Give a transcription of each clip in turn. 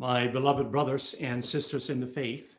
my beloved brothers and sisters in the faith.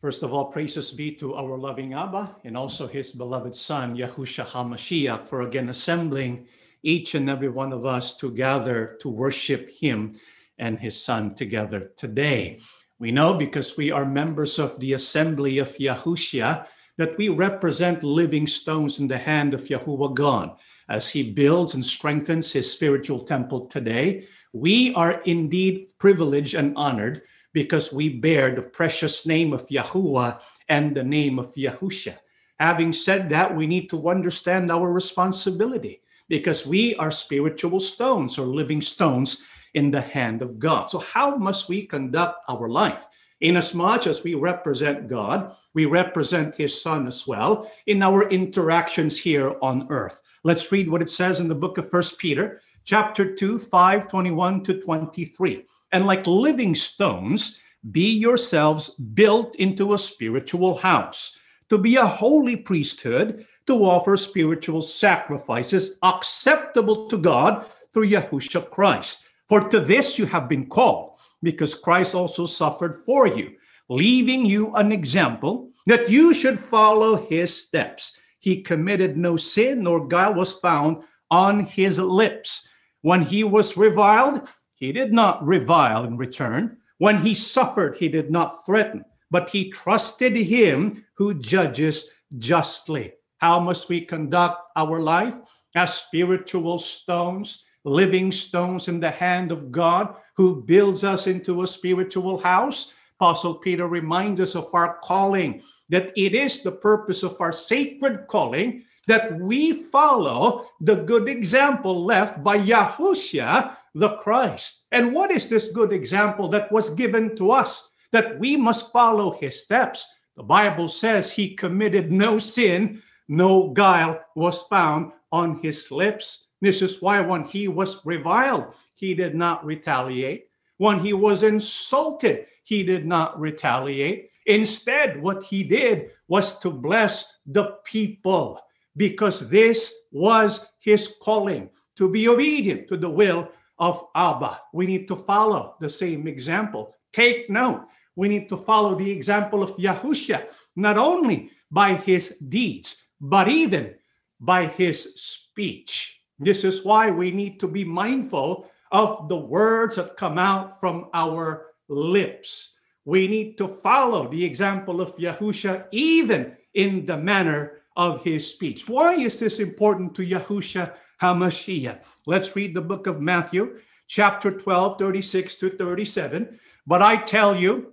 First of all, praises be to our loving Abba and also his beloved Son, Yahusha HaMashiach, for again assembling each and every one of us to gather to worship him and his Son together today. We know because we are members of the assembly of Yahushua that we represent living stones in the hand of Yahuwah God as he builds and strengthens his spiritual temple today. We are indeed privileged and honored because we bear the precious name of Yahuwah and the name of Yahusha. Having said that, we need to understand our responsibility because we are spiritual stones or living stones in the hand of God. So, how must we conduct our life? Inasmuch as we represent God, we represent His Son as well in our interactions here on earth. Let's read what it says in the book of First Peter, chapter 2, 5, 21 to 23. And like living stones, be yourselves built into a spiritual house, to be a holy priesthood, to offer spiritual sacrifices acceptable to God through Yahushua Christ. For to this you have been called, because Christ also suffered for you, leaving you an example that you should follow his steps. He committed no sin, nor guile was found on his lips. When he was reviled, he did not revile in return. When he suffered, he did not threaten, but he trusted him who judges justly. How must we conduct our life? As spiritual stones, living stones in the hand of God who builds us into a spiritual house. Apostle Peter reminds us of our calling, that it is the purpose of our sacred calling that we follow the good example left by Yahushua the Christ. And what is this good example that was given to us? That we must follow his steps. The Bible says he committed no sin, no guile was found on his lips. This is why when he was reviled, he did not retaliate. When he was insulted, he did not retaliate. Instead, what he did was to bless the people because this was his calling to be obedient to the will of Abba. We need to follow the same example. Take note, we need to follow the example of Yahusha, not only by his deeds, but even by his speech. This is why we need to be mindful of the words that come out from our lips. We need to follow the example of Yahusha even in the manner of his speech. Why is this important to Yahusha HaMashiach? Let's read the book of Matthew, chapter 12, 36 to 37. But I tell you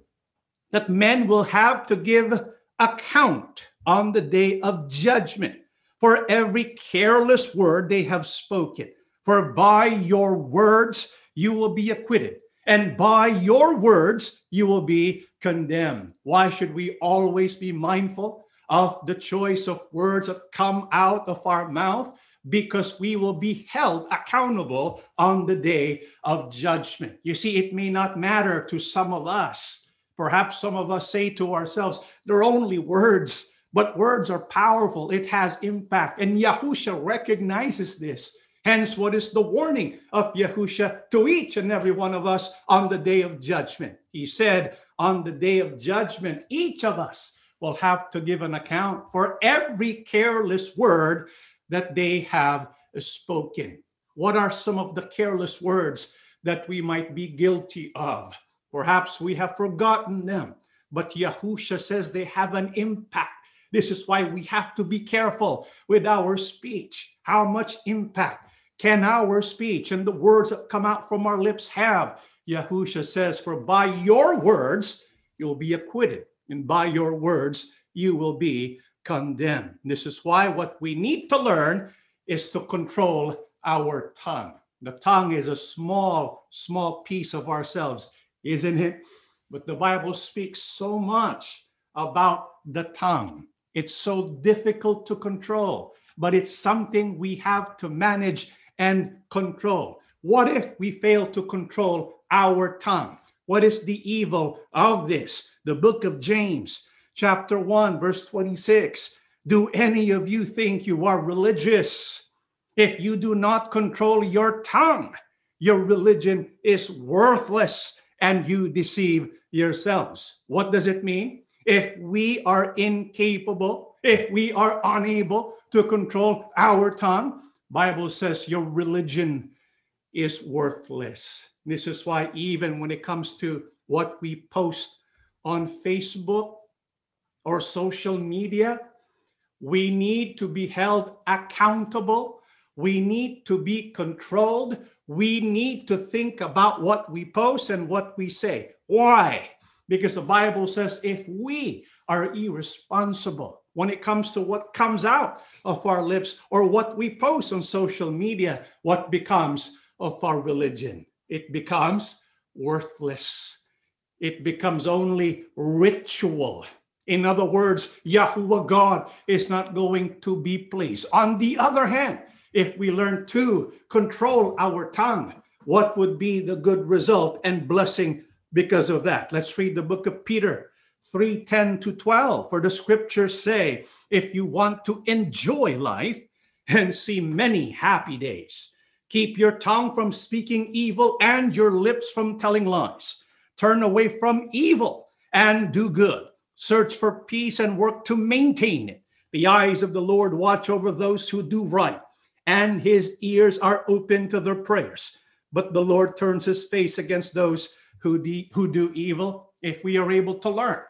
that men will have to give account on the day of judgment for every careless word they have spoken. For by your words you will be acquitted, and by your words you will be condemned. Why should we always be mindful of the choice of words that come out of our mouth? Because we will be held accountable on the day of judgment. You see, it may not matter to some of us. Perhaps some of us say to ourselves, they're only words but words are powerful, it has impact. And Yahusha recognizes this. Hence, what is the warning of Yahusha to each and every one of us on the day of judgment? He said, On the day of judgment, each of us will have to give an account for every careless word that they have spoken. What are some of the careless words that we might be guilty of? Perhaps we have forgotten them, but Yahusha says they have an impact this is why we have to be careful with our speech. How much impact can our speech and the words that come out from our lips have? Yahusha says, For by your words you'll be acquitted, and by your words you will be condemned. This is why what we need to learn is to control our tongue. The tongue is a small, small piece of ourselves, isn't it? But the Bible speaks so much about the tongue. It's so difficult to control, but it's something we have to manage and control. What if we fail to control our tongue? What is the evil of this? The book of James, chapter 1, verse 26. Do any of you think you are religious? If you do not control your tongue, your religion is worthless and you deceive yourselves. What does it mean? If we are incapable, if we are unable to control our tongue, Bible says your religion is worthless. This is why even when it comes to what we post on Facebook or social media, we need to be held accountable. We need to be controlled. We need to think about what we post and what we say. Why? Because the Bible says if we are irresponsible when it comes to what comes out of our lips or what we post on social media, what becomes of our religion? It becomes worthless. It becomes only ritual. In other words, Yahuwah God is not going to be pleased. On the other hand, if we learn to control our tongue, what would be the good result and blessing because of that? Let's read the book of Peter 3 10 to 12. For the scriptures say, if you want to enjoy life and see many happy days, keep your tongue from speaking evil and your lips from telling lies. Turn away from evil and do good. Search for peace and work to maintain it. The eyes of the Lord watch over those who do right, and his ears are open to their prayers. But the Lord turns his face against those who, de- who do evil. If we are able to learn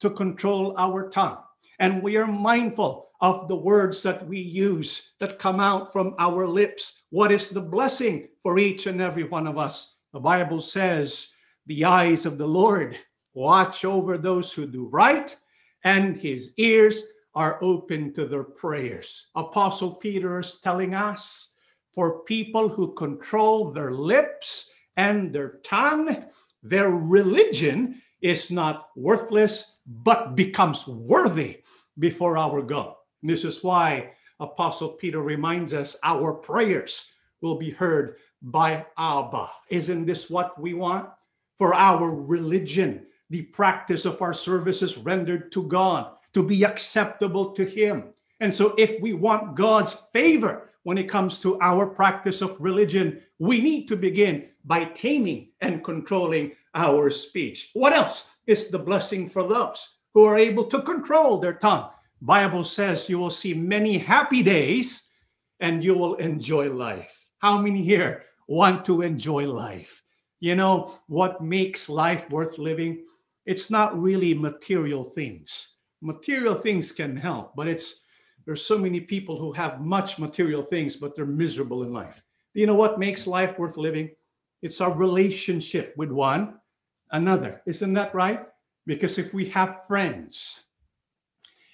to control our tongue, and we are mindful of the words that we use that come out from our lips, what is the blessing for each and every one of us? The Bible says, the eyes of the Lord watch over those who do right, and his ears are open to their prayers. Apostle Peter is telling us for people who control their lips and their tongue, their religion is not worthless, but becomes worthy before our God. This is why Apostle Peter reminds us our prayers will be heard by Abba. Isn't this what we want? for our religion, the practice of our services rendered to God to be acceptable to Him. And so, if we want God's favor when it comes to our practice of religion, we need to begin by taming and controlling our speech. What else is the blessing for those who are able to control their tongue? Bible says you will see many happy days and you will enjoy life. How many here want to enjoy life? You know, what makes life worth living? It's not really material things. Material things can help, but it's there's so many people who have much material things, but they're miserable in life. You know what makes life worth living? It's our relationship with one another. Isn't that right? Because if we have friends,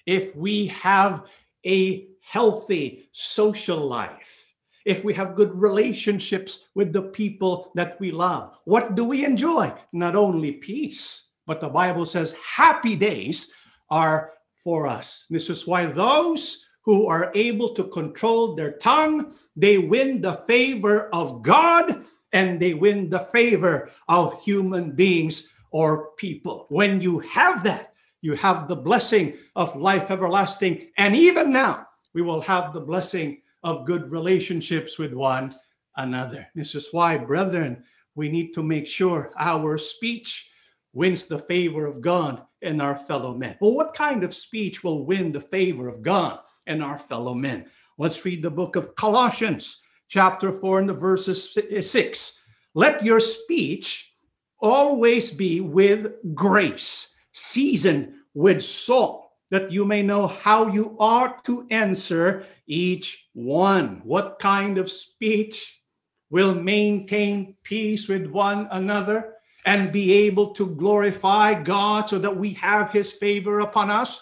if we have a healthy social life, if we have good relationships with the people that we love. What do we enjoy? Not only peace, but the Bible says happy days are for us. This is why those who are able to control their tongue, they win the favor of God and they win the favor of human beings or people. When you have that, you have the blessing of life everlasting. And even now, we will have the blessing of good relationships with one another. This is why, brethren, we need to make sure our speech wins the favor of God and our fellow men. Well, what kind of speech will win the favor of God and our fellow men? Let's read the book of Colossians, chapter 4, and the verses 6. Let your speech always be with grace, seasoned with salt that you may know how you are to answer each one. What kind of speech will maintain peace with one another and be able to glorify God so that we have his favor upon us?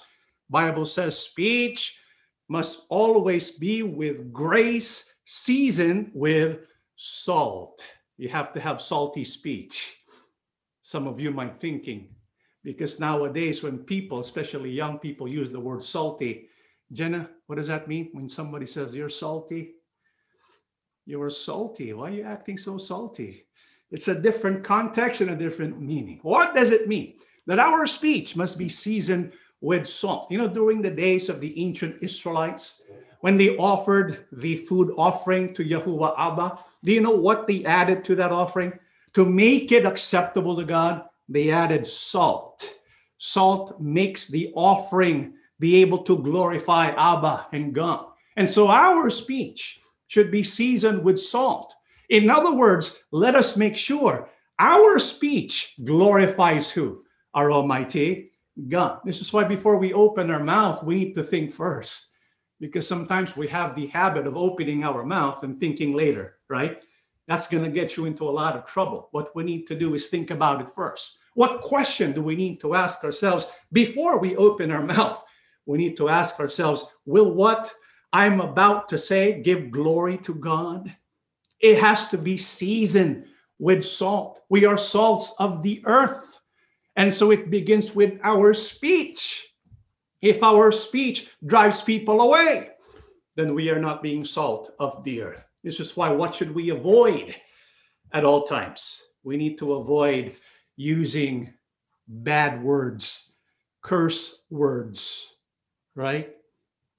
Bible says speech must always be with grace seasoned with salt. You have to have salty speech. Some of you might thinking, because nowadays when people especially young people use the word salty jenna what does that mean? When somebody says you're salty you're salty. Why are you acting so salty? It's a different context and a different meaning. What does it mean? That our speech must be seasoned with salt. You know during the days of the ancient israelites when they offered the food offering to yahuwah abba do you know what they added to that offering? To make it acceptable to God, they added salt. Salt makes the offering be able to glorify Abba and God. And so our speech should be seasoned with salt. In other words, let us make sure our speech glorifies who? Our Almighty God. This is why before we open our mouth, we need to think first. Because sometimes we have the habit of opening our mouth and thinking later, right? That's going to get you into a lot of trouble. What we need to do is think about it first. What question do we need to ask ourselves before we open our mouth? We need to ask ourselves Will what I'm about to say give glory to God? It has to be seasoned with salt. We are salts of the earth. And so it begins with our speech. If our speech drives people away, then we are not being salt of the earth. This is why what should we avoid at all times? We need to avoid using bad words, curse words, right?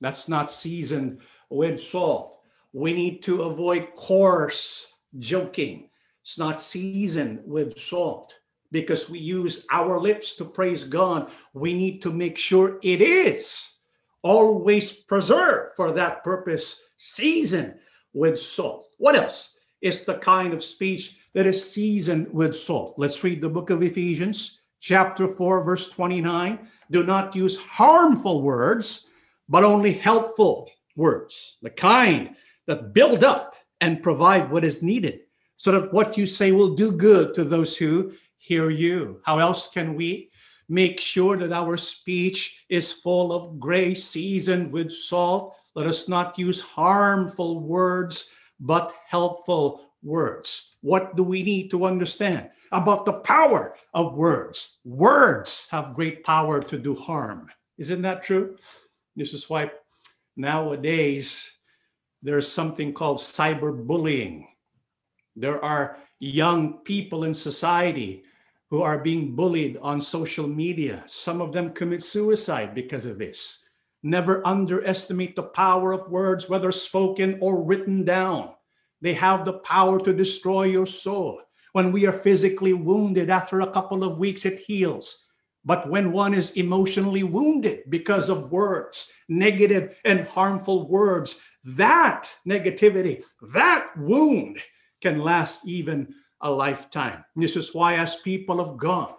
That's not seasoned with salt. We need to avoid coarse joking. It's not seasoned with salt because we use our lips to praise God. We need to make sure it is always preserved for that purpose, seasoned with salt. What else is the kind of speech that is seasoned with salt? Let's read the book of Ephesians, chapter 4, verse 29. Do not use harmful words, but only helpful words, the kind that build up and provide what is needed, so that what you say will do good to those who hear you. How else can we make sure that our speech is full of grace, seasoned with salt? Let us not use harmful words, but helpful words. What do we need to understand about the power of words? Words have great power to do harm. Isn't that true? This is why nowadays there's something called cyberbullying. There are young people in society who are being bullied on social media. Some of them commit suicide because of this. Never underestimate the power of words, whether spoken or written down. They have the power to destroy your soul. When we are physically wounded, after a couple of weeks, it heals. But when one is emotionally wounded because of words, negative and harmful words, that negativity, that wound can last even a lifetime. This is why, as people of God,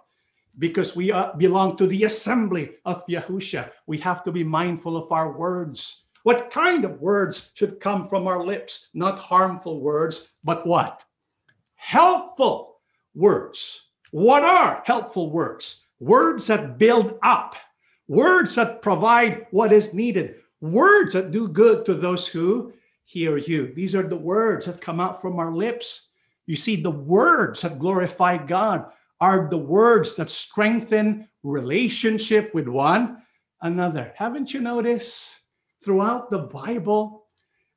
because we are, belong to the assembly of Yahusha, we have to be mindful of our words. What kind of words should come from our lips? Not harmful words, but what? Helpful words. What are helpful words? Words that build up, words that provide what is needed, words that do good to those who hear you. These are the words that come out from our lips you see, the words that glorify God are the words that strengthen relationship with one another. Haven't you noticed throughout the Bible,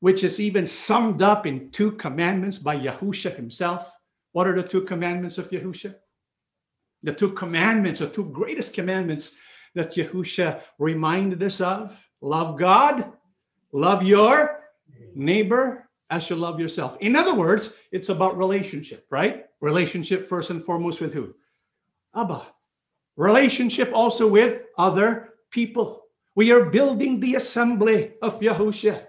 which is even summed up in two commandments by Yahusha himself? What are the two commandments of Yahusha? The two commandments, the two greatest commandments that Yahusha reminded us of love God, love your neighbor as you love yourself. In other words, it's about relationship, right? Relationship first and foremost with who? Abba. Relationship also with other people. We are building the assembly of Yahushua.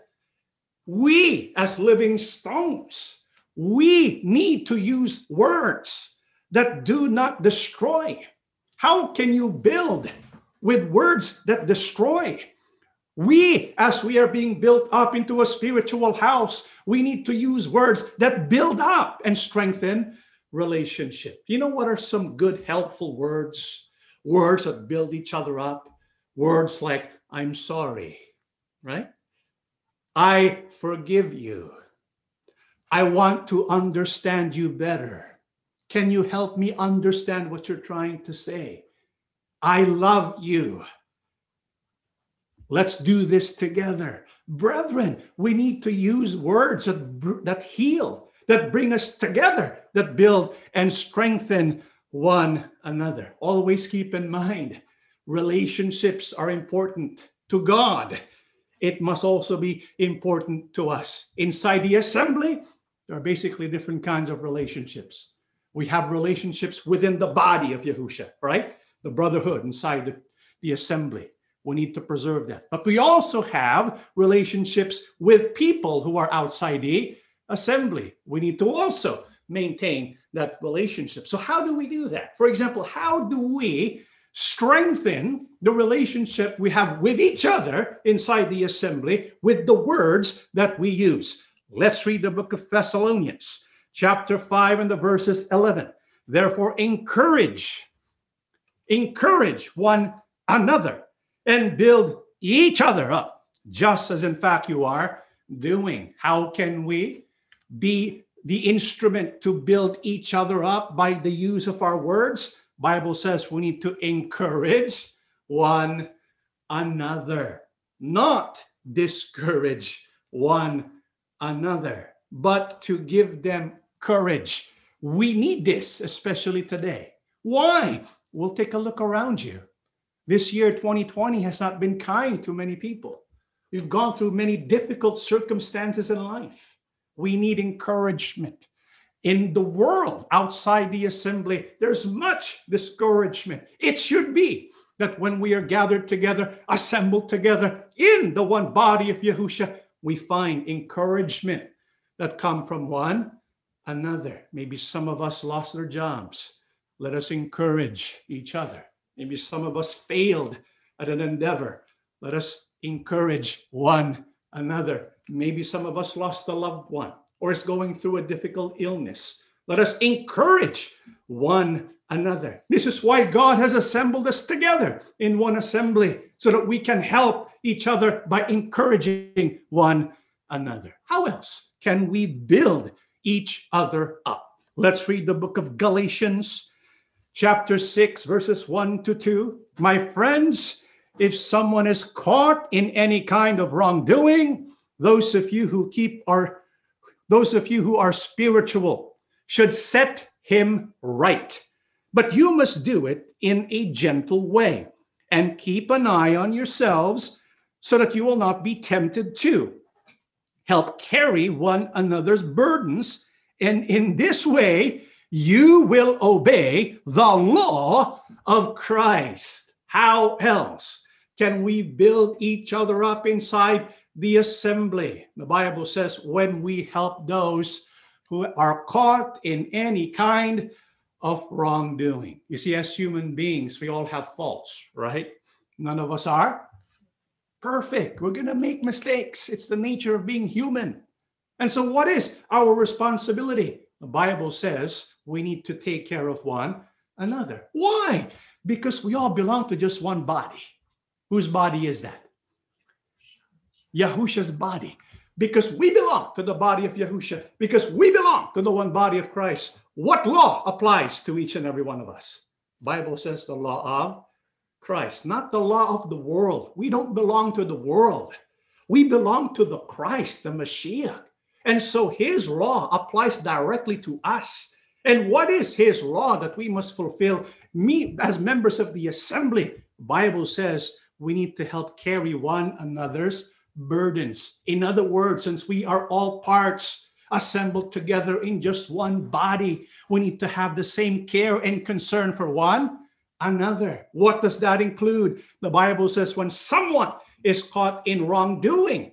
We, as living stones, we need to use words that do not destroy. How can you build with words that destroy? We, as we are being built up into a spiritual house, we need to use words that build up and strengthen relationship. You know what are some good, helpful words? Words that build each other up. Words like, I'm sorry, right? I forgive you. I want to understand you better. Can you help me understand what you're trying to say? I love you. Let's do this together. Brethren, we need to use words that, that heal, that bring us together, that build and strengthen one another. Always keep in mind, relationships are important to God. It must also be important to us. Inside the assembly, there are basically different kinds of relationships. We have relationships within the body of Yahusha, right? The brotherhood inside the, the assembly. We need to preserve that. But we also have relationships with people who are outside the assembly. We need to also maintain that relationship. So, how do we do that? For example, how do we strengthen the relationship we have with each other inside the assembly with the words that we use? Let's read the book of Thessalonians, chapter 5, and the verses 11. Therefore, encourage, encourage one another and build each other up, just as in fact you are doing. How can we be the instrument to build each other up by the use of our words? Bible says we need to encourage one another, not discourage one another, but to give them courage. We need this, especially today. Why? We'll take a look around you. This year, 2020, has not been kind to many people. We've gone through many difficult circumstances in life. We need encouragement. In the world outside the assembly, there's much discouragement. It should be that when we are gathered together, assembled together in the one body of Yahusha, we find encouragement that come from one another. Maybe some of us lost their jobs. Let us encourage each other. Maybe some of us failed at an endeavor. Let us encourage one another. Maybe some of us lost a loved one or is going through a difficult illness. Let us encourage one another. This is why God has assembled us together in one assembly so that we can help each other by encouraging one another. How else can we build each other up? Let's read the book of Galatians chapter 6, verses 1 to 2. My friends, if someone is caught in any kind of wrongdoing, those of you who keep our those of you who are spiritual should set him right. But you must do it in a gentle way and keep an eye on yourselves so that you will not be tempted to help carry one another's burdens. And in this way, you will obey the law of Christ. How else can we build each other up inside the assembly? The Bible says, when we help those who are caught in any kind of wrongdoing. You see, as human beings, we all have faults, right? None of us are perfect. We're going to make mistakes. It's the nature of being human. And so, what is our responsibility? The Bible says we need to take care of one another. Why? Because we all belong to just one body. Whose body is that? Yahusha's body. Because we belong to the body of Yahusha, because we belong to the one body of Christ. What law applies to each and every one of us? Bible says the law of Christ, not the law of the world. We don't belong to the world. We belong to the Christ, the Mashiach. And so his law applies directly to us. And what is his law that we must fulfill? Me, as members of the assembly, Bible says we need to help carry one another's burdens. In other words, since we are all parts assembled together in just one body, we need to have the same care and concern for one another. What does that include? The Bible says when someone is caught in wrongdoing,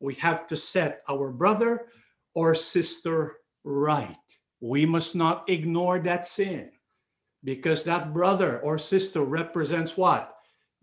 we have to set our brother or sister right. We must not ignore that sin because that brother or sister represents what?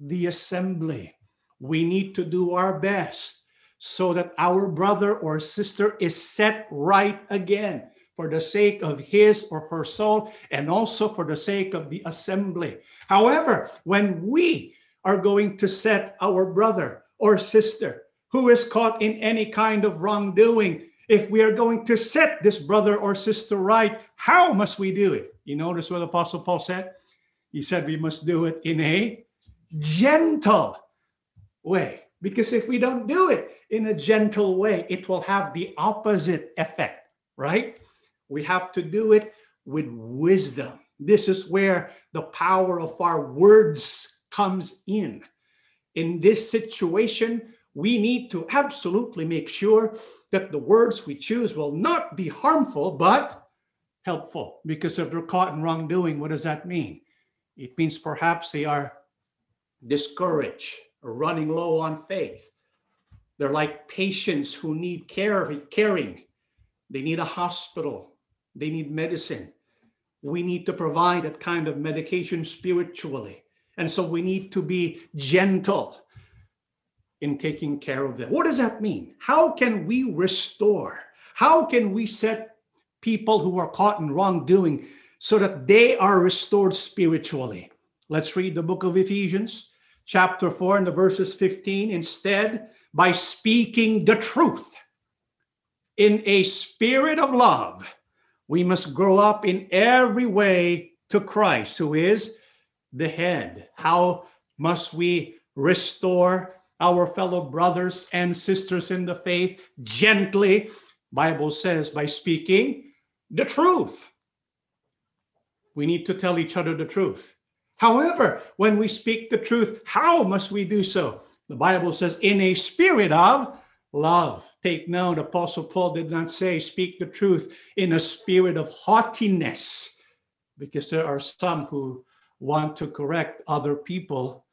The assembly. We need to do our best so that our brother or sister is set right again for the sake of his or her soul and also for the sake of the assembly. However, when we are going to set our brother or sister who is caught in any kind of wrongdoing, if we are going to set this brother or sister right, how must we do it? You notice what Apostle Paul said? He said we must do it in a gentle way. Because if we don't do it in a gentle way, it will have the opposite effect, right? We have to do it with wisdom. This is where the power of our words comes in. In this situation, we need to absolutely make sure that the words we choose will not be harmful, but helpful because if they're caught in wrongdoing, what does that mean? It means perhaps they are discouraged or running low on faith. They're like patients who need care, caring. They need a hospital. They need medicine. We need to provide that kind of medication spiritually. And so we need to be gentle in taking care of them. What does that mean? How can we restore? How can we set people who are caught in wrongdoing so that they are restored spiritually? Let's read the book of Ephesians, chapter 4, and the verses 15. Instead, by speaking the truth in a spirit of love, we must grow up in every way to Christ, who is the head. How must we restore our fellow brothers and sisters in the faith gently? Bible says by speaking the truth. We need to tell each other the truth. However, when we speak the truth, how must we do so? The Bible says, in a spirit of love. Take note, Apostle Paul did not say, speak the truth in a spirit of haughtiness, because there are some who want to correct other people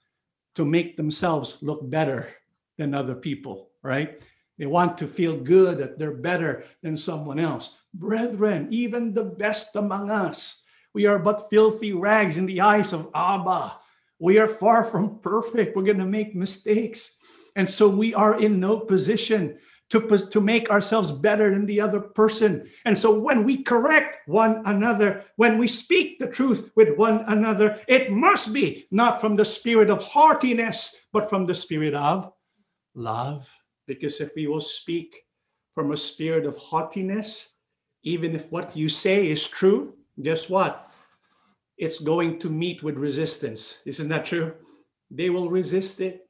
to make themselves look better than other people, right? They want to feel good that they're better than someone else. Brethren, even the best among us, we are but filthy rags in the eyes of Abba. We are far from perfect. We're going to make mistakes. And so we are in no position to, to make ourselves better than the other person. And so when we correct one another, when we speak the truth with one another, it must be not from the spirit of haughtiness, but from the spirit of love. Because if we will speak from a spirit of haughtiness, even if what you say is true, guess what? It's going to meet with resistance. Isn't that true? They will resist it.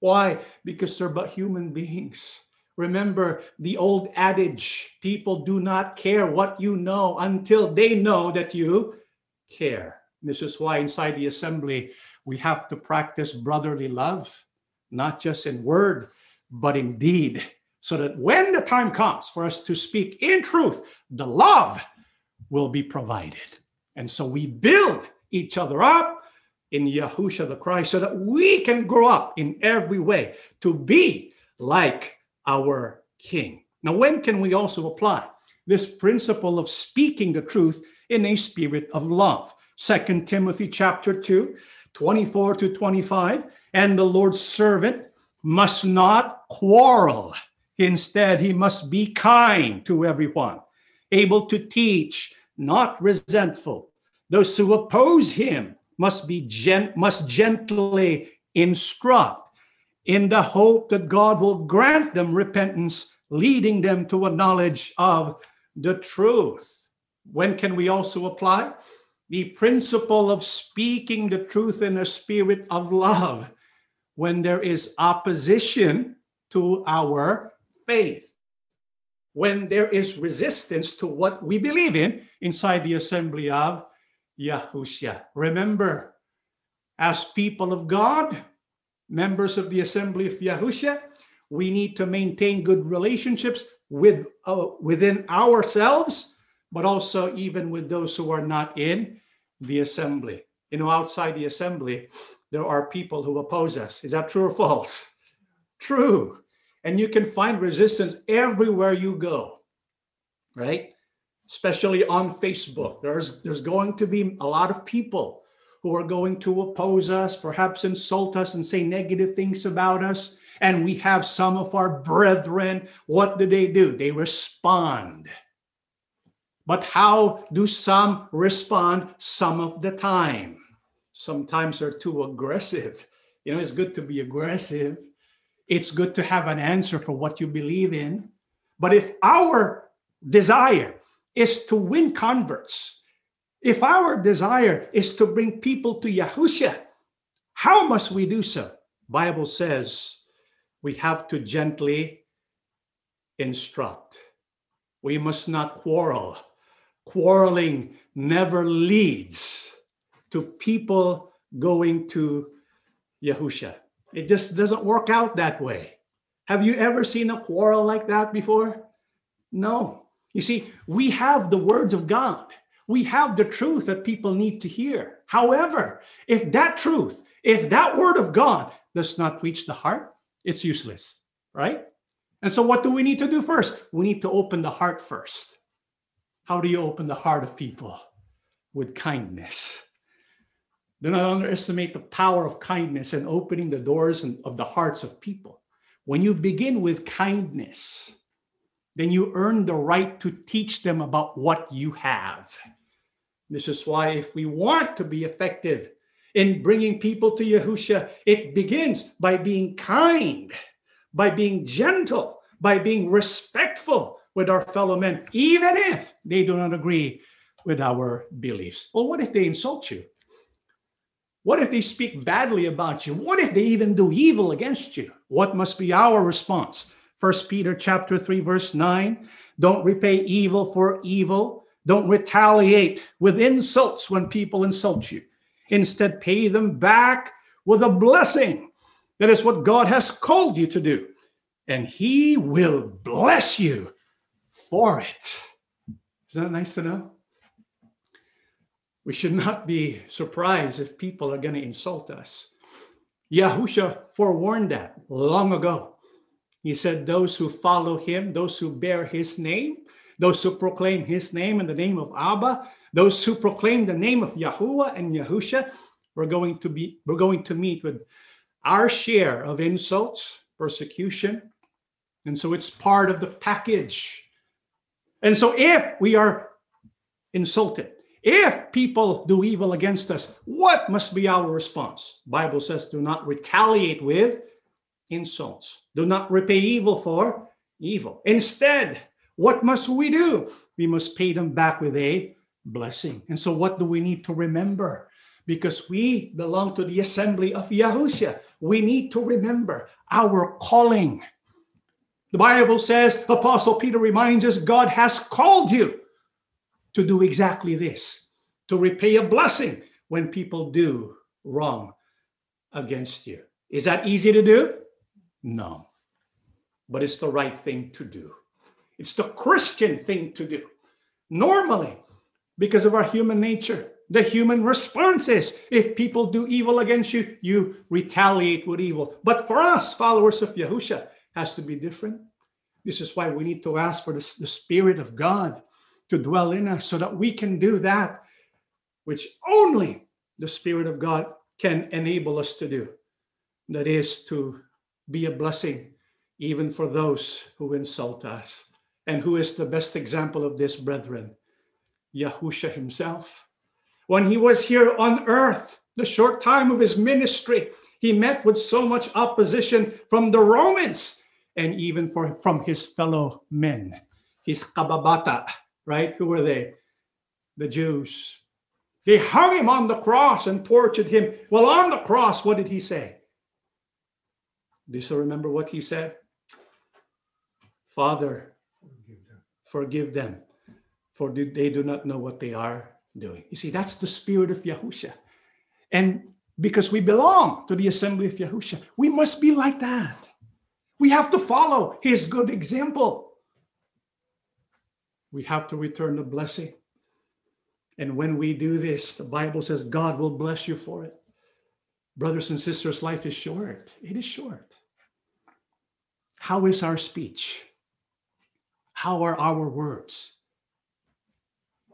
Why? Because they're but human beings. Remember the old adage people do not care what you know until they know that you care. This is why inside the assembly we have to practice brotherly love, not just in word, but in deed, so that when the time comes for us to speak in truth, the love will be provided. And so we build each other up in Yahusha the Christ so that we can grow up in every way to be like our King. Now, when can we also apply this principle of speaking the truth in a spirit of love? Second Timothy chapter 2, 24 to 25. And the Lord's servant must not quarrel. Instead, he must be kind to everyone, able to teach, not resentful. Those who oppose him must be gent- must gently instruct in the hope that God will grant them repentance, leading them to a knowledge of the truth. When can we also apply? The principle of speaking the truth in a spirit of love when there is opposition to our faith. When there is resistance to what we believe in inside the assembly of Yahushua. Remember, as people of God, members of the assembly of Yahusha, we need to maintain good relationships with uh, within ourselves, but also even with those who are not in the assembly. You know, outside the assembly, there are people who oppose us. Is that true or false? True. And you can find resistance everywhere you go, right? Especially on Facebook. There's there's going to be a lot of people who are going to oppose us, perhaps insult us and say negative things about us. And we have some of our brethren, what do they do? They respond. But how do some respond some of the time? Sometimes they're too aggressive. You know, it's good to be aggressive. It's good to have an answer for what you believe in. But if our desire is to win converts, if our desire is to bring people to Yahusha, how must we do so? Bible says we have to gently instruct. We must not quarrel. Quarreling never leads to people going to Yahusha. It just doesn't work out that way. Have you ever seen a quarrel like that before? No. You see, we have the words of God. We have the truth that people need to hear. However, if that truth, if that word of God does not reach the heart, it's useless, right? And so, what do we need to do first? We need to open the heart first. How do you open the heart of people? With kindness. Do not underestimate the power of kindness and opening the doors of the hearts of people. When you begin with kindness, then you earn the right to teach them about what you have. This is why, if we want to be effective in bringing people to Yahusha, it begins by being kind, by being gentle, by being respectful with our fellow men, even if they do not agree with our beliefs. Well, what if they insult you? What if they speak badly about you? What if they even do evil against you? What must be our response? First Peter chapter 3 verse 9, don't repay evil for evil. Don't retaliate with insults when people insult you. Instead, pay them back with a blessing. That is what God has called you to do. And He will bless you for it. Isn't that nice to know? We should not be surprised if people are going to insult us. Yahusha forewarned that long ago. He said, Those who follow him, those who bear his name, those who proclaim his name and the name of Abba, those who proclaim the name of Yahuwah and Yahusha, we're going to be we're going to meet with our share of insults, persecution. And so it's part of the package. And so if we are insulted, if people do evil against us, what must be our response? Bible says do not retaliate with insults. Do not repay evil for evil. Instead, what must we do? We must pay them back with a blessing. And so, what do we need to remember? Because we belong to the assembly of Yahushua, we need to remember our calling. The Bible says, Apostle Peter reminds us, God has called you to do exactly this, to repay a blessing when people do wrong against you. Is that easy to do? No. But it's the right thing to do. It's the Christian thing to do. Normally, because of our human nature, the human response is if people do evil against you, you retaliate with evil. But for us, followers of Yahusha, has to be different. This is why we need to ask for the, the Spirit of God to dwell in us so that we can do that which only the Spirit of God can enable us to do. That is to be a blessing even for those who insult us. And who is the best example of this, brethren? Yahusha himself. When he was here on earth, the short time of his ministry, he met with so much opposition from the Romans and even for, from his fellow men, his kababata, right? Who were they? The Jews. They hung him on the cross and tortured him. Well, on the cross, what did he say? Do you still remember what he said? Father, forgive them, for they do not know what they are doing. You see, that's the spirit of Yahusha. And because we belong to the assembly of Yahusha, we must be like that. We have to follow his good example. We have to return the blessing. And when we do this, the Bible says God will bless you for it. Brothers and sisters, life is short. It is short. How is our speech? How are our words?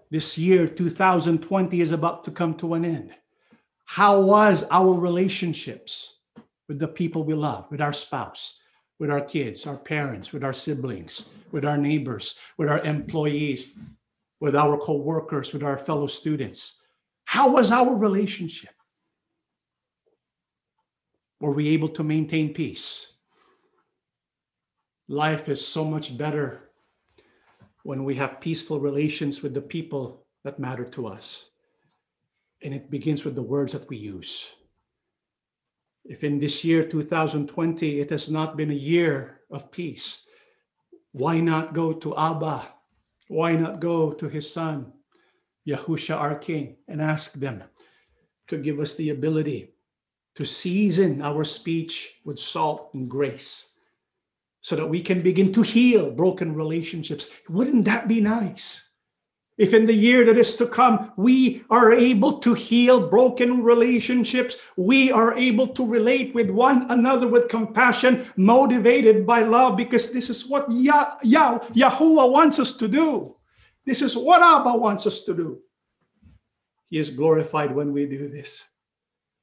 This year, 2020, is about to come to an end. How was our relationships with the people we love, with our spouse, with our kids, our parents, with our siblings, with our neighbors, with our employees, with our co workers, with our fellow students? How was our relationship? Were we able to maintain peace? Life is so much better when we have peaceful relations with the people that matter to us. And it begins with the words that we use. If in this year, 2020, it has not been a year of peace, why not go to Abba? Why not go to his son, Yahusha, our King, and ask them to give us the ability to season our speech with salt and grace, so that we can begin to heal broken relationships. Wouldn't that be nice? If in the year that is to come, we are able to heal broken relationships, we are able to relate with one another with compassion, motivated by love, because this is what Yah, Yah, Yahuwah wants us to do. This is what Abba wants us to do. He is glorified when we do this,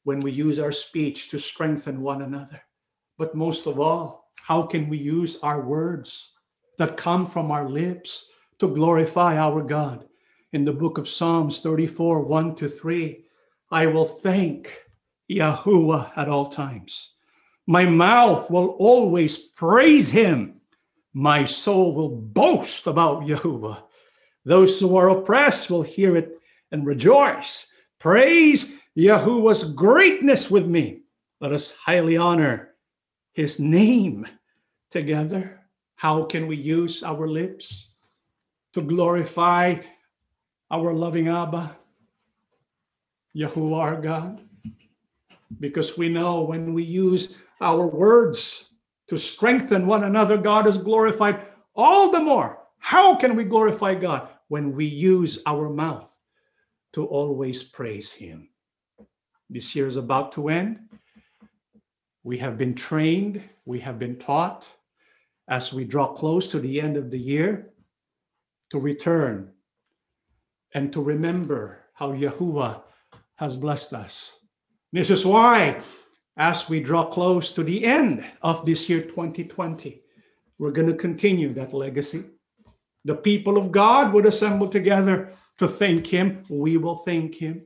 when we use our speech to strengthen one another. But most of all, how can we use our words that come from our lips? to glorify our God. In the book of Psalms 34 1 to 3, I will thank Yahuwah at all times. My mouth will always praise him. My soul will boast about Yahuwah. Those who are oppressed will hear it and rejoice. Praise Yahuwah's greatness with me. Let us highly honor his name together. How can we use our lips? to glorify our loving Abba, Yahuwah our God. Because we know when we use our words to strengthen one another, God is glorified all the more. How can we glorify God? When we use our mouth to always praise Him. This year is about to end. We have been trained, we have been taught as we draw close to the end of the year to return and to remember how Yahuwah has blessed us. This is why, as we draw close to the end of this year 2020, we're going to continue that legacy. The people of God would assemble together to thank Him. We will thank Him.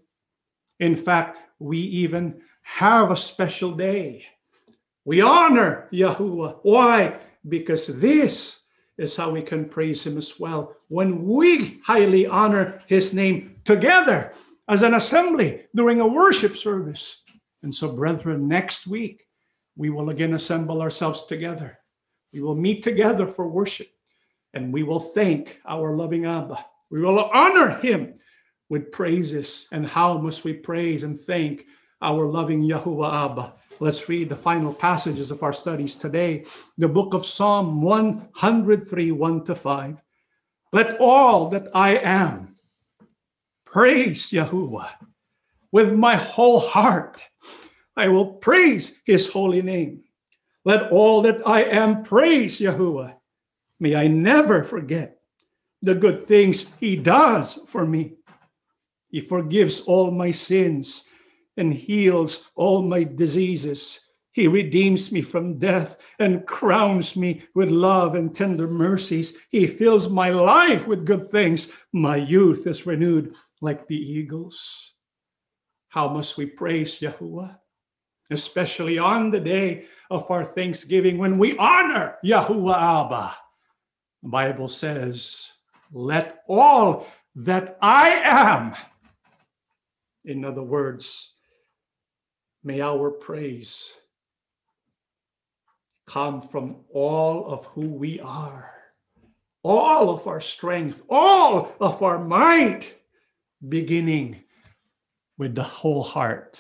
In fact, we even have a special day. We honor Yahuwah. Why? Because this is how we can praise him as well when we highly honor his name together as an assembly during a worship service. And so, brethren, next week we will again assemble ourselves together. We will meet together for worship and we will thank our loving Abba. We will honor him with praises. And how must we praise and thank our loving Yahuwah Abba? Let's read the final passages of our studies today. The book of Psalm 103, 1 to 5. Let all that I am praise Yahuwah with my whole heart. I will praise his holy name. Let all that I am praise Yahuwah. May I never forget the good things he does for me. He forgives all my sins and heals all my diseases. He redeems me from death and crowns me with love and tender mercies. He fills my life with good things. My youth is renewed like the eagles. How must we praise Yahuwah? Especially on the day of our Thanksgiving when we honor Yahuwah Abba. The Bible says, Let all that I am, in other words, May our praise come from all of who we are, all of our strength, all of our might, beginning with the whole heart.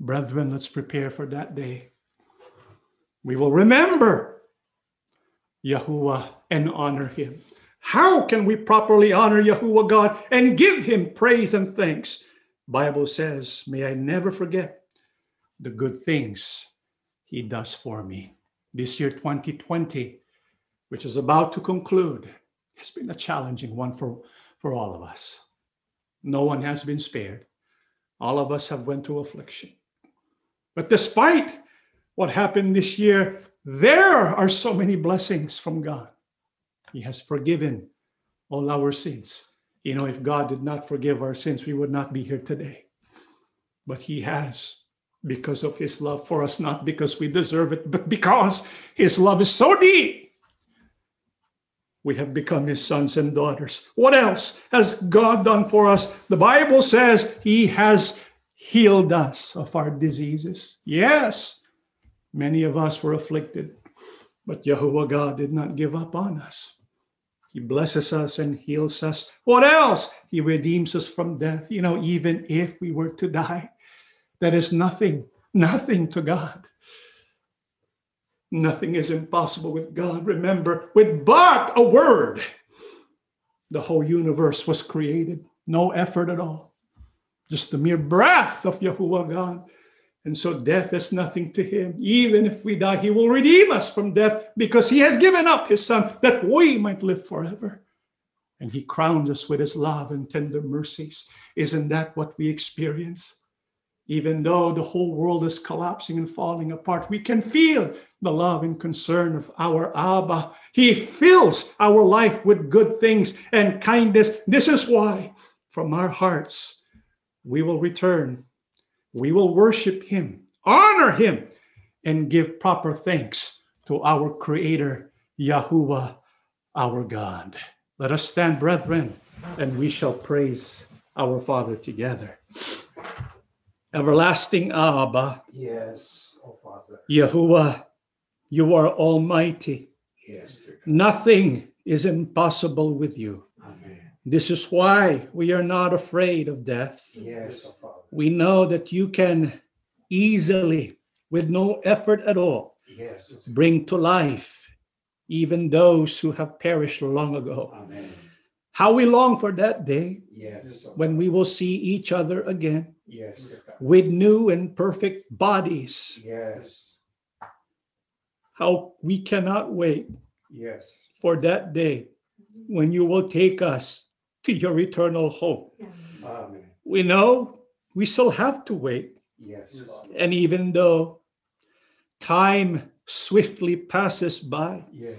Brethren, let's prepare for that day. We will remember Yahuwah and honor him. How can we properly honor Yahuwah God and give him praise and thanks? Bible says, may I never forget the good things he does for me. This year 2020, which is about to conclude, has been a challenging one for, for all of us. No one has been spared. All of us have went through affliction. But despite what happened this year, there are so many blessings from God. He has forgiven all our sins. You know, if God did not forgive our sins, we would not be here today. But He has because of His love for us, not because we deserve it, but because His love is so deep. We have become His sons and daughters. What else has God done for us? The Bible says He has healed us of our diseases. Yes, many of us were afflicted, but Jehovah God did not give up on us. He blesses us and heals us. What else? He redeems us from death. You know, even if we were to die, that is nothing, nothing to God. Nothing is impossible with God. Remember, with but a word, the whole universe was created. No effort at all. Just the mere breath of Yahuwah God. And so death is nothing to him. Even if we die, he will redeem us from death because he has given up his son that we might live forever. And he crowned us with his love and tender mercies. Isn't that what we experience? Even though the whole world is collapsing and falling apart, we can feel the love and concern of our Abba. He fills our life with good things and kindness. This is why, from our hearts, we will return. We will worship Him, honor Him, and give proper thanks to our Creator, Yahuwah, our God. Let us stand, brethren, and we shall praise our Father together. Everlasting Abba, Yes, oh Father. Yahuwah, you are almighty. Yes, Nothing is impossible with you. Amen. This is why we are not afraid of death. Yes, oh Father. We know that you can easily, with no effort at all, Yes. bring to life even those who have perished long ago. Amen. How we long for that day Yes. when we will see each other again Yes, with new and perfect bodies. Yes. How we cannot wait Yes. for that day when you will take us to your eternal home. Amen. We know we still have to wait. Yes, Father. And even though time swiftly passes by, Yes,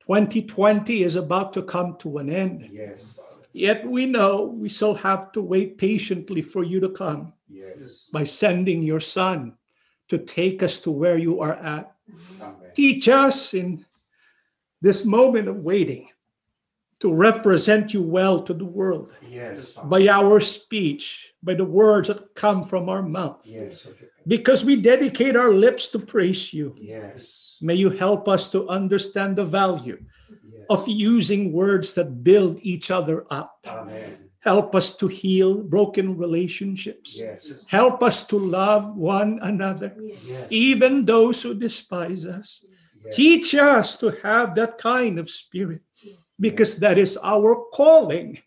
2020 is about to come to an end. Yes, Father. Yet we know we still have to wait patiently for you to come Yes. by sending your son to take us to where you are at. Amen. Teach us in this moment of waiting to represent you well to the world Yes, by our speech, by the words that come from our mouth. Yes. Because we dedicate our lips to praise you. Yes. May you help us to understand the value Yes. of using words that build each other up. Amen. Help us to heal broken relationships. Yes. Help us to love one another, Yes. even those who despise us. Teach us to have that kind of spirit because that is our calling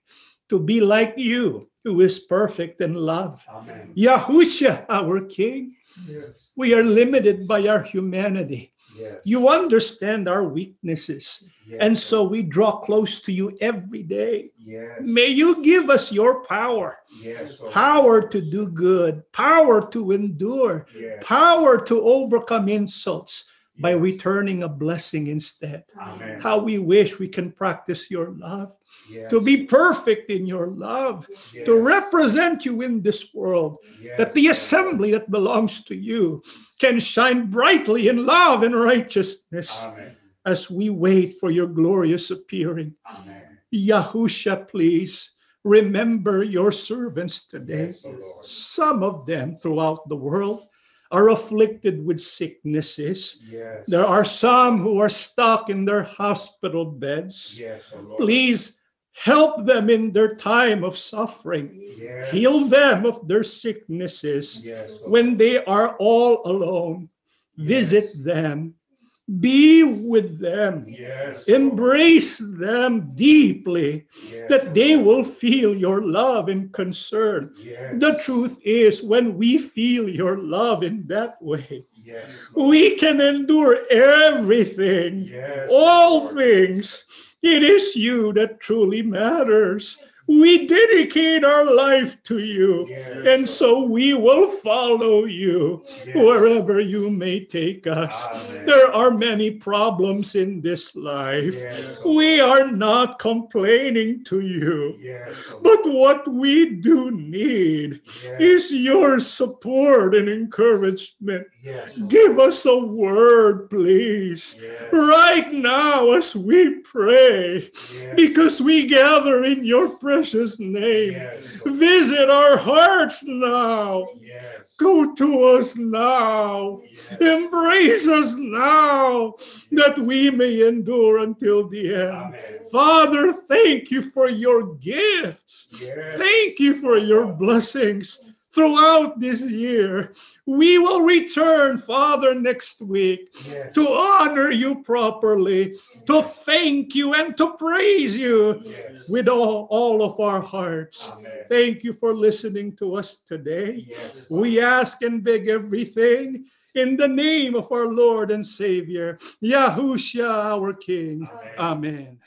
to be like you, who is perfect in love. Amen. Yahusha, our King, Yes. we are limited by our humanity. Yes. You understand our weaknesses, Yes. and so we draw close to you every day. May you give us your power Yes. power to do good, power to endure, power to overcome insults by returning a blessing instead. Amen. How we wish we can practice your love, Yes. to be perfect in your love, Yes. to represent you in this world, Yes. that the assembly that belongs to you can shine brightly in love and righteousness Amen. as we wait for your glorious appearing. Amen. Yahusha, please remember your servants today. Some of them throughout the world are afflicted with sicknesses. Yes. There are some who are stuck in their hospital beds. Yes, oh. Please help them in their time of suffering. Yes. Heal them of their sicknesses oh when they are all alone. Visit them. Be with them. Yes. Embrace them deeply Yes, that they will feel your love and concern. Yes. The truth is, when we feel your love in that way. We can endure everything, all things. It is you that truly matters. We dedicate our life to you, Yes. and so we will follow you Yes. wherever you may take us. Amen. There are many problems in this life. Yes, oh We are not complaining to you. Oh But what we do need is your support and encouragement. Yes. Give us a word, please, Yes. right now as we pray, Yes. because we gather in your precious name. Yes. Visit our hearts now. Go to us now. Embrace us now that we may endure until the end. Amen. Father, thank you for your gifts. Thank you for your blessings. Throughout this year. We will return, Father, next week Yes. to honor you properly, to thank you and to praise you Yes. with all, all of our hearts. Amen. Thank you for listening to us today. Yes. We ask and beg everything in the name of our Lord and Savior, Yahushua, our King. Amen. Amen.